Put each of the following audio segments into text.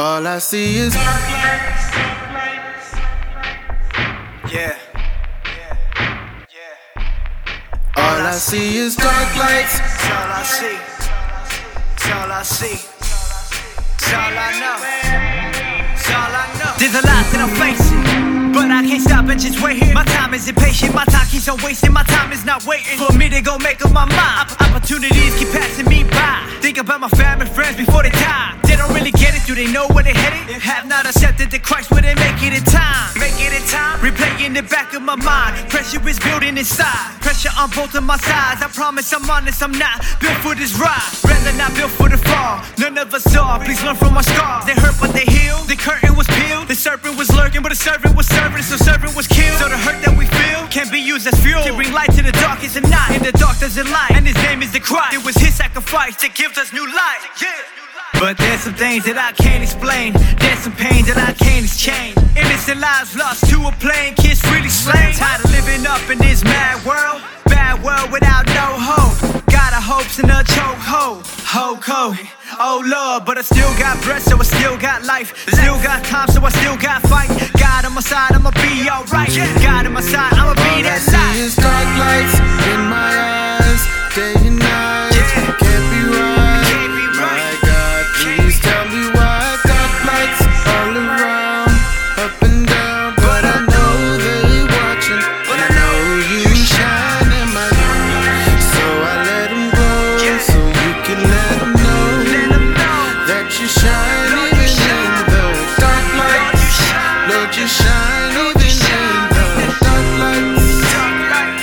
All I see is dark lights. Yeah. Yeah. Yeah. All I see is dark lights. That's all I see. That's all I see. That's all I know. That's all I know. There's a lot that I'm facing. But I can't stop and just wait here. My time is impatient, my time keeps on wasting. My time is not waiting for me to go make up my mind. Opp- opportunities keep passing me by. Think about my family, friends before they die. They don't really get it, do they know where they're headed? Have not accepted the Christ where they make it in time. Make it in time. Replaying the back of my mind. Pressure is building inside. Pressure on both of my sides. I promise I'm honest, I'm not built for this ride. Rather not built for the fall. None of us are. Please learn from my scars. They hurt, but they lurking, but the servant was serving, so servant was killed. So the hurt that we feel can't be used as fuel to bring light to the darkest of night. In the dark a light, and his name is the Christ. It was his sacrifice that gives us new life. But there's some things that I can't explain. There's some pain that I can't exchange. Innocent lives lost to a plane, kids really slain. Tired of living up in this mad world. Bad world without. In a chokehold. Ho ho. Oh Lord, but I still got breath, so I still got life. Still got time, so I still got fight. God on my side, I'ma be alright. God on my side, I'ma be that light. You shine Lord, even in the dark Lord, lights. Lord, you shine even in the dark lights. Dark light.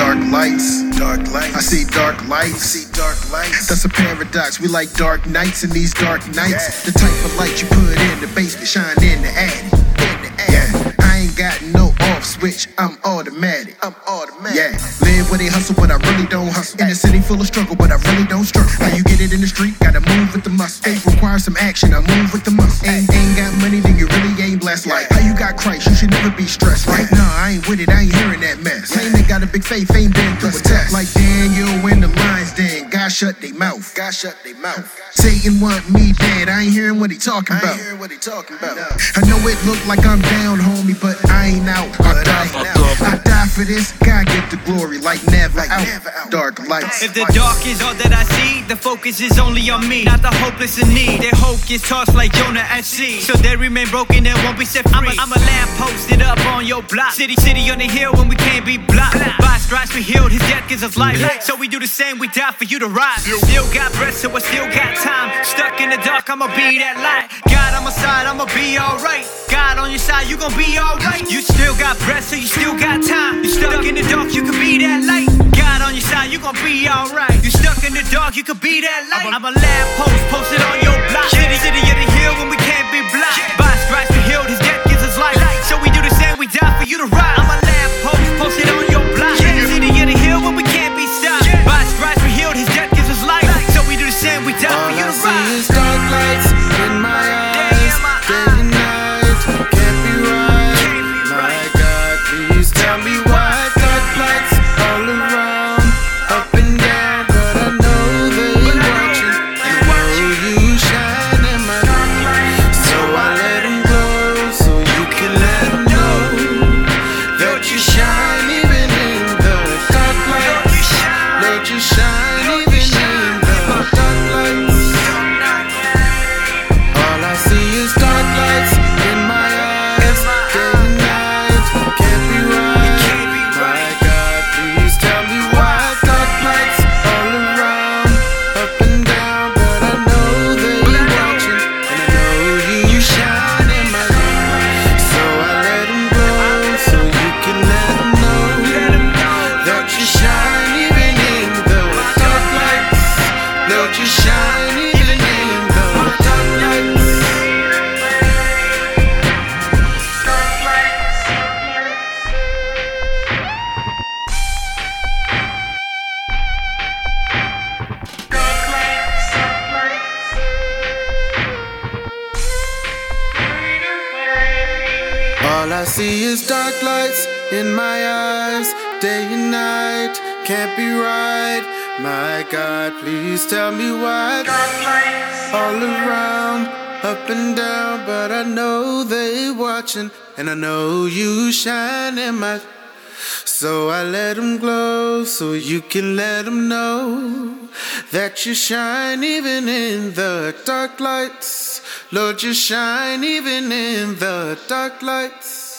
Dark lights, dark lights. I see dark lights, see dark lights. That's a paradox. We like dark nights and these dark nights. The type of light you put in the basement, shine in the attic. In the attic. Yeah, I ain't got no off switch. I'm automatic. I'm automatic. Yeah, live where they hustle, but I really don't hustle. In a city full of struggle, but I really don't struggle. How you get it in the street? Gotta move with the muscle. It requires some action. I move with the muscle. Ain't, ain't got money, then you really ain't blessed. Like how you got Christ, you should never be stressed. Right? Nah, I ain't with it. I ain't hearing that mess. Claim they got a big faith, ain't been through a test. Like Daniel when the lions den. God shut they mouth. God shut they mouth. Satan want me dead. I ain't hearing what he talking about. I ain't hearing what he talking about. I know it look like I'm down, homie, but I ain't out. I die, I die for this. God get the glory, like never out. Dark lights. If the dark is all that I see, the focus is only on me, not the hopeless in need. Their hope gets tossed like Jonah at sea, so they remain broken and won't be set free. I'm a, I'm a lamp posted up on your block, city, city on the hill when we can't be blocked. By stripes we healed, His death gives us life. So we do the same, we die for you to rise. Still got breath, so I still got time. Stuck in the dark, I'ma be that light. God on my side, I'ma be alright. God on your side, you gon' be alright. You still got breath, so you still got time. You stuck in the dark, you can be that light. God on your side, you gon' be alright. You stuck in the dark, you could be that light. I'm a lamp post posted on your block. City, city of the hill when we can't be blocked. By stripes we healed, we do the same, we die for you to ride. I'm a lamp post posted on your block. City, city of the hill when we All I see is dark lights in my eyes, day and night. Can't be right. My God, please tell me why. All around, up and down, but I know they watching, and I know you shine in my. So I let them glow, so you can let them know that you shine even in the dark lights. Lord, you shine even in the dark lights.